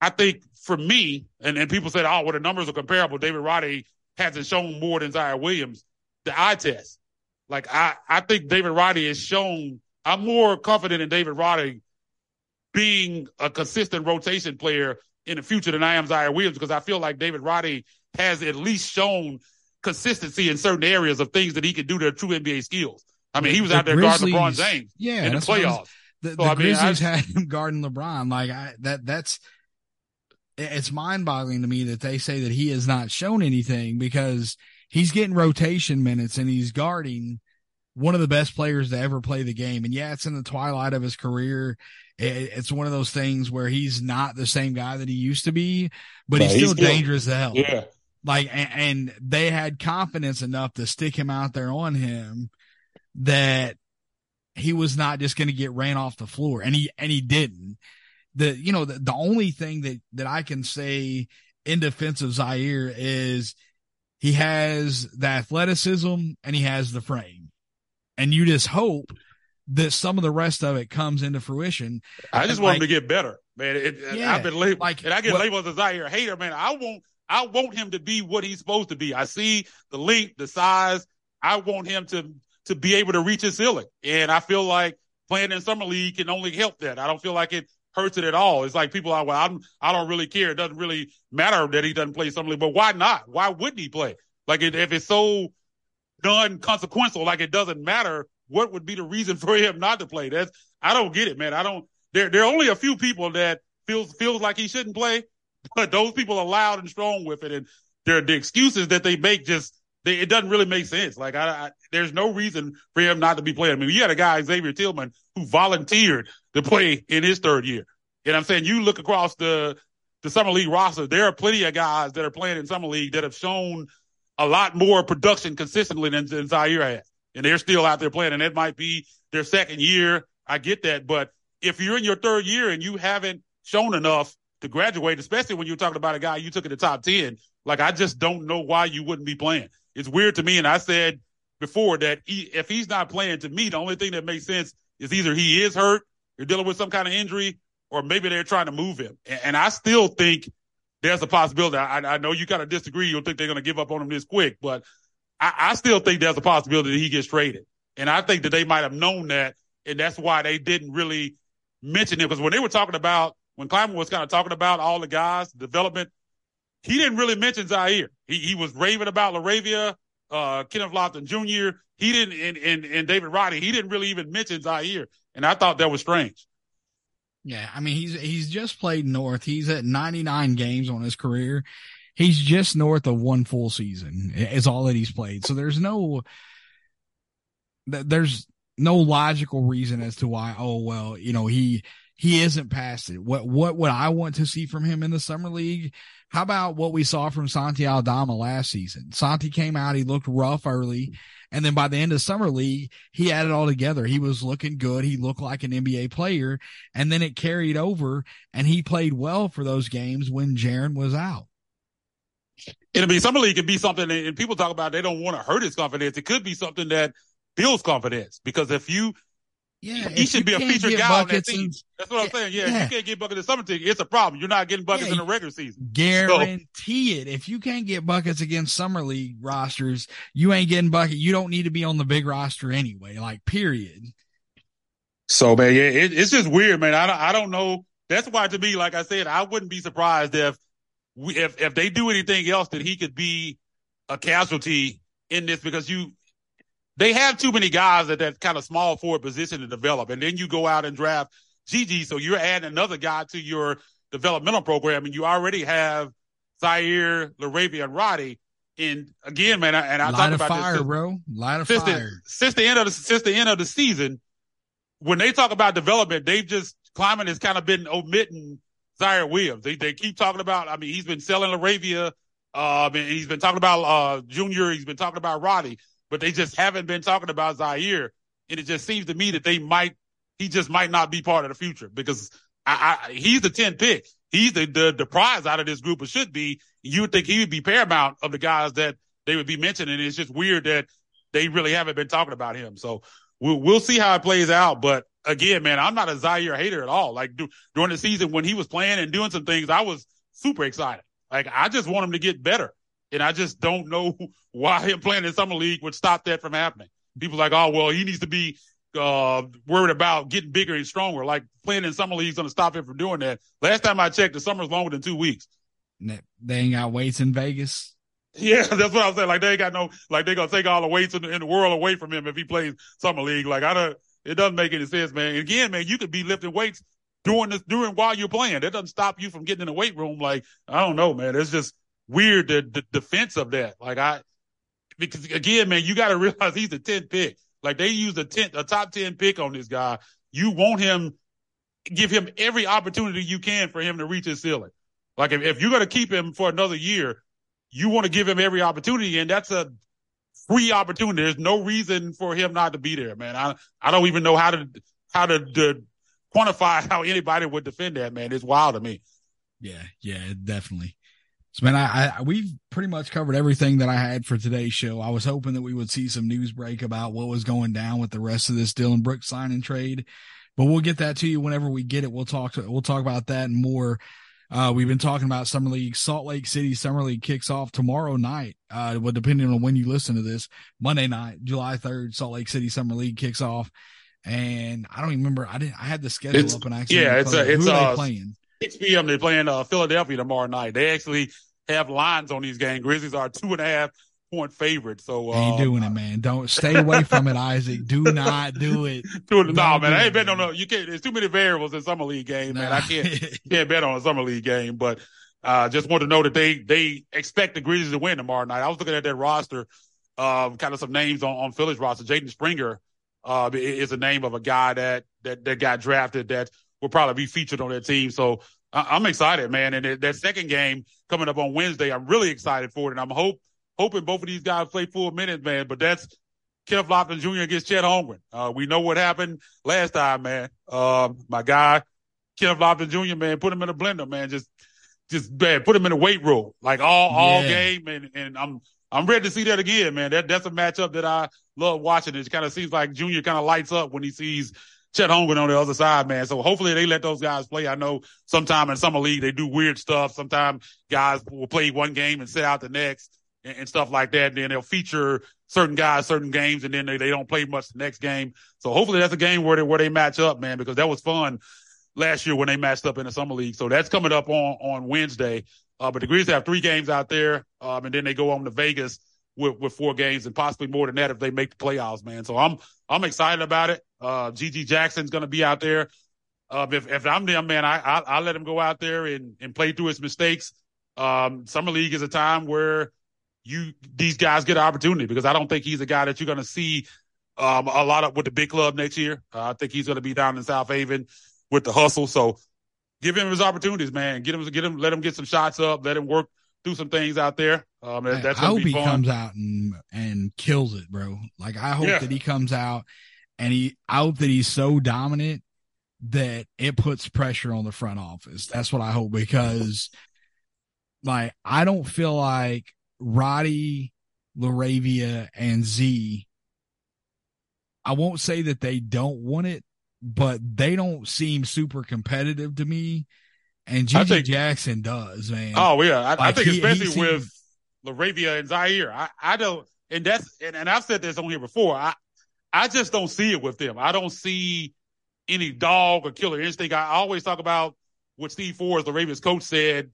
I think for me, and, and people said, oh, well, the numbers are comparable. David Roddy hasn't shown more than Ziaire Williams. The eye test. Like, I, I think David Roddy has shown, I'm more confident in David Roddy being a consistent rotation player in the future than I am Ziaire Williams because I feel like David Roddy has at least shown consistency in certain areas of things that he can do to true NBA skills. I mean, he was The out there guarding LeBron James Yeah, in the that's what I was- playoffs. the, So, the I mean, Grizzlies I- had him guarding LeBron. Like I, that, that's it's mind boggling to me that they say that he has not shown anything because he's getting rotation minutes and he's guarding one of the best players to ever play the game. And yeah, it's in the twilight of his career. It, it's one of those things where he's not the same guy that he used to be, but No, he's he's still still- dangerous as hell. Yeah. like and, and they had confidence enough to stick him out there on him that he was not just going to get ran off the floor and he and he didn't. The you know the, the only thing that that i can say in defense of Ziaire is he has the athleticism and he has the frame. And you just hope that some of the rest of it comes into fruition I just And, want him to get better, man. It, Yeah, I've been labeled, like, and I get what- labeled as I hear hater, man. I want, I want him to be what he's supposed to be. I see the length, the size. I want him to to be able to reach his ceiling, and I feel like playing in summer league can only help that. I don't feel like it hurts it at all. It's like people are, well, I'm, I don't really care. It doesn't really matter that he doesn't play summer league, but why not? Why wouldn't he play? Like it, if it's so non-consequential, like it doesn't matter, what would be the reason for him not to play? That's I don't get it, man. I don't. There, there are only a few people that feels feels like he shouldn't play, but those people are loud and strong with it, and they're the excuses that they make just they, it doesn't really make sense. Like I, I, there's no reason for him not to be playing. I mean, you had a guy Xavier Tillman who volunteered to play in his third year, and I'm saying you look across the the summer league roster, there are plenty of guys that are playing in summer league that have shown a lot more production consistently than, than Ziaire has. And they're still out there playing. And it might be their second year. I get that. But if you're in your third year and you haven't shown enough to graduate, especially when you're talking about a guy you took in the top 10, like I just don't know why you wouldn't be playing. It's weird to me. And I said before that he, if he's not playing to me, the only thing that makes sense is either he is hurt, you're dealing with some kind of injury, or maybe they're trying to move him. And, and I still think there's a possibility. I, I know you kind of disagree. You don't think they're going to give up on him this quick, but I, I still think there's a possibility that he gets traded. And I think that they might have known that. And that's why they didn't really mention him. Because when they were talking about, when Kleiman was kind of talking about all the guys, development, he didn't really mention Ziaire. He, he was raving about LaRavia, uh, Kenneth Lofton Jr. He didn't, and, and, and David Roddy, he didn't really even mention Ziaire. And I thought that was strange. Yeah, I mean he's he's just played north. He's at 99 games on his career. He's just north of one full season. Is all that he's played. So there's no there's no logical reason as to why oh well, you know, he he isn't past it. What what would I want to see from him in the summer league? How about what we saw from Santi Aldama last season? Santi came out, he looked rough early, and then by the end of summer league, he had it all together. He was looking good. He looked like an NBA player, and then it carried over, and he played well for those games when Jaren was out. And I mean, summer league could be something, and people talk about they don't want to hurt his confidence. It could be something that builds confidence because if you, Yeah, he should be a featured guy on that team. and- That's what I'm saying. Yeah, yeah. if you can't get buckets in summer team, it's a problem. You're not getting buckets Yeah, in the regular season. Guarantee it. If you can't get buckets against summer league rosters, you ain't getting bucket. You don't need to be on the big roster anyway. Like period. So man, yeah, it, it's just weird, man. I don't, I don't know. That's why to me, like I said, I wouldn't be surprised if we, if if they do anything else that he could be a casualty in this because you they have too many guys at that kind of small forward position to develop, and then you go out and draft GG, so you're adding another guy to your developmental program, and you already have Ziaire, LaRavia, and Roddy. And again, man, I- and I Light talk about fire, this bro. Light of since fire. the, since the end of the since the end of the season, when they talk about development, they've just Kleiman has kind of been omitting Ziaire Williams. They they keep talking about. I mean, he's been selling LaRavia. Um, and he's been talking about uh Junior. He's been talking about Roddy, but they just haven't been talking about Ziaire. And it just seems to me that they might. He just might not be part of the future because I, I he's the 10 pick. He's the, the the prize out of this group, or should be. You would think he would be paramount of the guys that they would be mentioning. It's just weird that they really haven't been talking about him. So we'll we'll see how it plays out. But again, man, I'm not a Ziaire hater at all. Like do, during the season when he was playing and doing some things, I was super excited. Like I just want him to get better. And I just don't know why him playing in summer league would stop that from happening. People like, oh well, he needs to be uh, worried about getting bigger and stronger. Like playing in summer league is going to stop him from doing that. Last time I checked, the summer's longer than two weeks. They ain't got weights in Vegas. Yeah, that's what I'm saying. Like they ain't got no, like they gonna take all the weights in the, in the world away from him if he plays summer league. Like I don't, it doesn't make any sense, man. And again, man, you could be lifting weights during this, during while you're playing. That doesn't stop you from getting in the weight room. Like I don't know, man. It's just weird the, the defense of that. Like I, because again, man, you got to realize he's a 10 pick. Like they used a 10, a top 10 pick on this guy. You want him, give him every opportunity you can for him to reach his ceiling. Like if, if you're going to keep him for another year, you want to give him every opportunity, and that's a free opportunity. There's no reason for him not to be there, man. I I don't even know how to how to, to quantify how anybody would defend that, man. It's wild to me. Yeah, yeah, definitely. So, man, I, I we've pretty much covered everything that I had for today's show. I was hoping that we would see some news break about what was going down with the rest of this Dillon Brooks signing trade, but we'll get that to you whenever we get it. We'll talk to, we'll talk about that and more uh, we've been talking about Summer League. Salt Lake City Summer League kicks off tomorrow night. Uh, well, depending on when you listen to this, Monday night, July 3rd, Salt Lake City Summer League kicks off. And I don't even remember. I didn't, I had the schedule it's, up and actually, yeah, it's, a, it's, Who uh, playing? 6 p.m. They're playing, uh, Philadelphia tomorrow night. They actually have lines on these games. Grizzlies are two and a half point favorite. So uh, ain't doing it, man. Don't stay away from it, Isaac. Do not do it. Do. No, man. I ain't betting on no. You can't. There's too many variables in summer league game, nah. man. I can't can't bet on a summer league game. But uh, just want to know that they they expect the Grizzlies to win tomorrow night. I was looking at that roster, uh, kind of some names on on Philly's roster. Jaden Springer uh, is the name of a guy that that that got drafted that will probably be featured on that team. So I, am excited, man. And that second game coming up on Wednesday, I'm really excited for it, and I'm hope hoping both of these guys play full minutes, man. But that's Kenneth Lofton Jr. against Chet Holmgren. Uh, we know what happened last time, man. Uh, my guy, Kenneth Lofton Jr., man, put him in a blender, man. Just, just man, put him in a weight room, like all, yeah. all game. And, and I'm, I'm ready to see that again, man. That, that's a matchup that I love watching. It kind of seems like Junior kind of lights up when he sees Chet Holmgren on the other side, man. So hopefully they let those guys play. I know sometime in summer league they do weird stuff. Sometimes guys will play one game and sit out the next and, and stuff like that. And then they'll feature certain guys, certain games, and then they, they don't play much the next game. So hopefully that's a game where they, where they match up, man, because that was fun last year when they matched up in the summer league. So that's coming up on, on Wednesday. Uh, but the Grizzlies have three games out there. Um, and then they go on to Vegas with, with four games and possibly more than that if they make the playoffs, man. So I'm, I'm excited about it. Uh, GG Jackson's going to be out there. Uh, if, if I'm them, man, I, I, I let him go out there and, and play through his mistakes. Um, summer league is a time where you these guys get an opportunity because I don't think he's a guy that you're going to see um, a lot of with the big club next year. Uh, I think he's going to be down in Southaven with the hustle. So give him his opportunities, man. Get him, get him, let him get some shots up. Let him work, do some things out there. Um, that's I hope he comes out and and kills it, bro. Like I hope yeah. that he comes out and he. I hope that he's so dominant that it puts pressure on the front office. That's what I hope because, like, I don't feel like Roddy, LaRavia, and Z. I won't say that they don't want it, but they don't seem super competitive to me. And think, Jackson does, man. Oh yeah, I, like I think he, especially he with LaRavia and Ziaire, I, I don't, and that's and, and I've said this on here before. I I just don't see it with them. I don't see any dog or killer instinct. I always talk about what Steve Forbes, the Ravens coach, said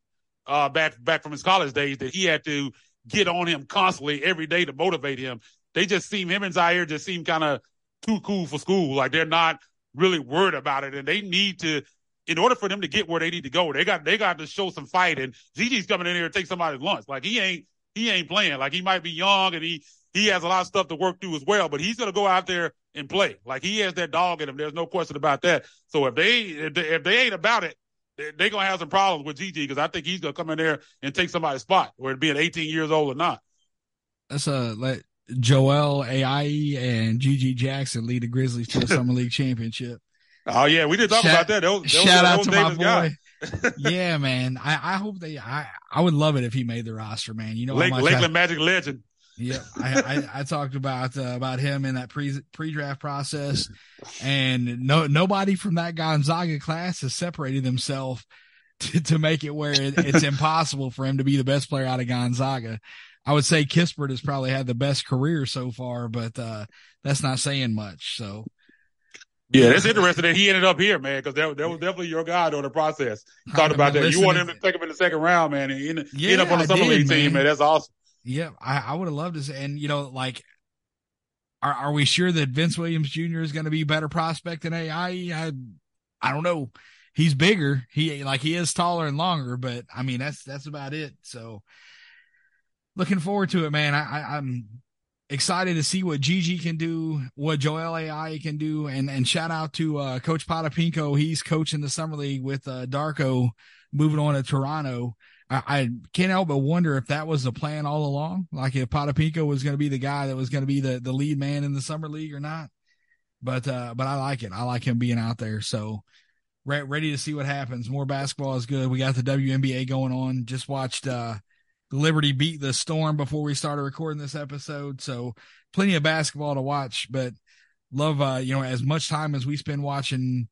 uh, back back from his college days that he had to get on him constantly every day to motivate him. They just seem him and Ziaire just seem kind of too cool for school. Like they're not really worried about it, and they need to. In order for them to get where they need to go, they got they got to show some fight. And GG's coming in here to take somebody's lunch. Like he ain't he ain't playing. Like he might be young and he he has a lot of stuff to work through as well. But he's gonna go out there and play. Like he has that dog in him. There's no question about that. So if they if they, if they ain't about it, they're gonna have some problems with GG because I think he's gonna come in there and take somebody's spot, whether it being 18 years old or not. That's a let Joel Ayayi and GG Jackson lead the Grizzlies to a summer league championship. Oh yeah, we did talk shout, about that. that, was, shout out to my boy. yeah, man. I, I hope they. I I would love it if he made the roster, man. You know, Lake, Lakeland Magic legend. Yep, I, I, I, talked about uh, about him in that pre pre draft process, and no nobody from that Gonzaga class has separated themselves to, to make it where it, it's impossible for him to be the best player out of Gonzaga. I would say Kispert has probably had the best career so far, but uh, that's not saying much. So yeah, that's interesting that he ended up here, man, because that, that was definitely your guy during the process. Talked about that. You wanted him to take him in the second round, man, and end, yeah, end up on the summer league team, man. That's awesome. Yeah, I, I would have loved to say, and you know, like, are are we sure that Vince Williams Jr. is going to be a better prospect than Ayayi? I I don't know. He's bigger. He like he is taller and longer, but I mean that's that's about it. So looking forward to it, man. I, I I'm excited to see what GG can do, what Joel Ayayi can do, and and shout out to uh, Coach Potapenko. He's coaching the summer league with uh, Darko, moving on to Toronto. I, I, can't help but wonder if that was the plan all along. Like if Potapenko was going to be the guy that was going to be the the lead man in the summer league or not. But uh, but I like it. I like him being out there. So re- ready to see what happens. More basketball is good. We got the WNBA going on. Just watched uh Liberty beat the Storm before we started recording this episode. So plenty of basketball to watch, but love, uh, you know, as much time as we spend watching,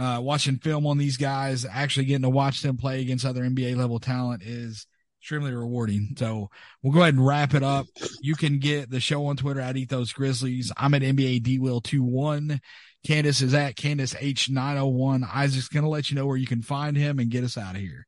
uh, watching film on these guys, actually getting to watch them play against other NBA level talent is extremely rewarding. So we'll go ahead and wrap it up. You can get the show on Twitter at Ethos Grizzlies. I'm at NBA D Will 21. Candace is at Candace H901. Isaac's going to let you know where you can find him and get us out of here.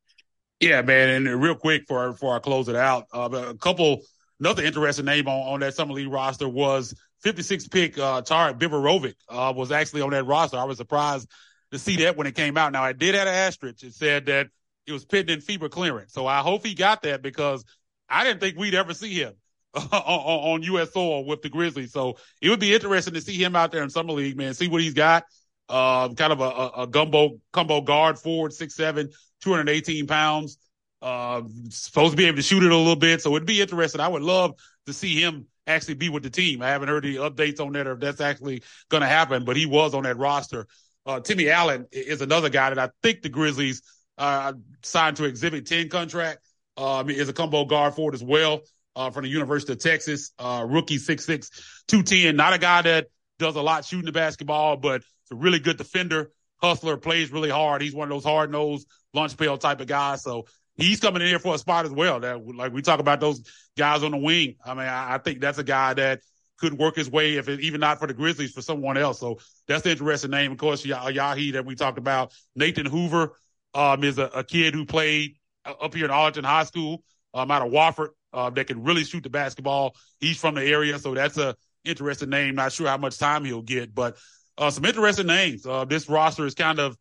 Yeah, man. And real quick for before I close it out, uh, a couple another interesting name on, on that summer league roster was 56 pick uh, Biberovic uh, was actually on that roster. I was surprised to see that when it came out. Now I did have an asterisk. It said that it was pending FIBA clearance, so I hope he got that because I didn't think we'd ever see him on, on, U.S. soil with the Grizzlies. So it would be interesting to see him out there in summer league, man. See what he's got. Uh, kind of a, a, gumbo combo guard forward, six seven, 218 pounds. Uh, supposed to be able to shoot it a little bit. So it'd be interesting. I would love to see him actually be with the team. I haven't heard any updates on that or if that's actually going to happen, but he was on that roster. Uh, Timmy Allen is another guy that I think the Grizzlies uh, signed to Exhibit 10 contract. Um, is a combo guard forward as well uh, from the University of Texas. Uh, rookie 6'6", 210. Not a guy that does a lot shooting the basketball, but a really good defender, hustler, plays really hard. He's one of those hard nosed lunch pail type of guys. So he's coming in here for a spot as well. That like we talk about those guys on the wing. I mean, I, I think that's a guy that could work his way if it, even not for the Grizzlies for someone else. So that's an interesting name. Of course, Ayayi that we talked about. Nathan Hoover um, is a, a, kid who played up here in Arlington High School um, out of Wofford uh, that can really shoot the basketball. He's from the area, so that's a interesting name. Not sure how much time he'll get, but uh, some interesting names. Uh, this roster is kind of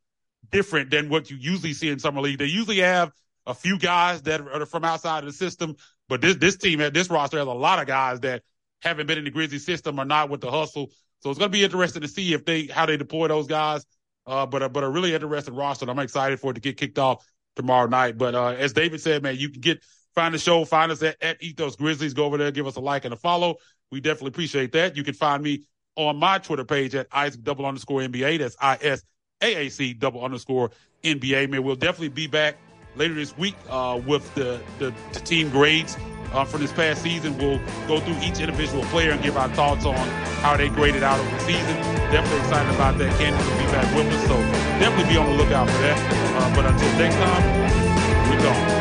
different than what you usually see in summer league. They usually have a few guys that are from outside of the system, but this this team, this roster has a lot of guys that haven't been in the Grizzly system or not with the hustle. So it's going to be interesting to see if they how they deploy those guys. Uh, but a, but a really interesting roster. I'm excited for it to get kicked off tomorrow night. But uh, as David said, man, you can get find the show, find us at, at Ethos Grizzlies. Go over there, give us a like and a follow. We definitely appreciate that. You can find me on my Twitter page at Isaac double underscore NBA. That's I S A A C double underscore NBA. Man, we'll definitely be back later this week uh, with the, the, the, team grades uh, for this past season. We'll go through each individual player and give our thoughts on how they graded out over the season. Definitely excited about that. Candace will be back with us, so definitely be on the lookout for that. Uh, but until next time,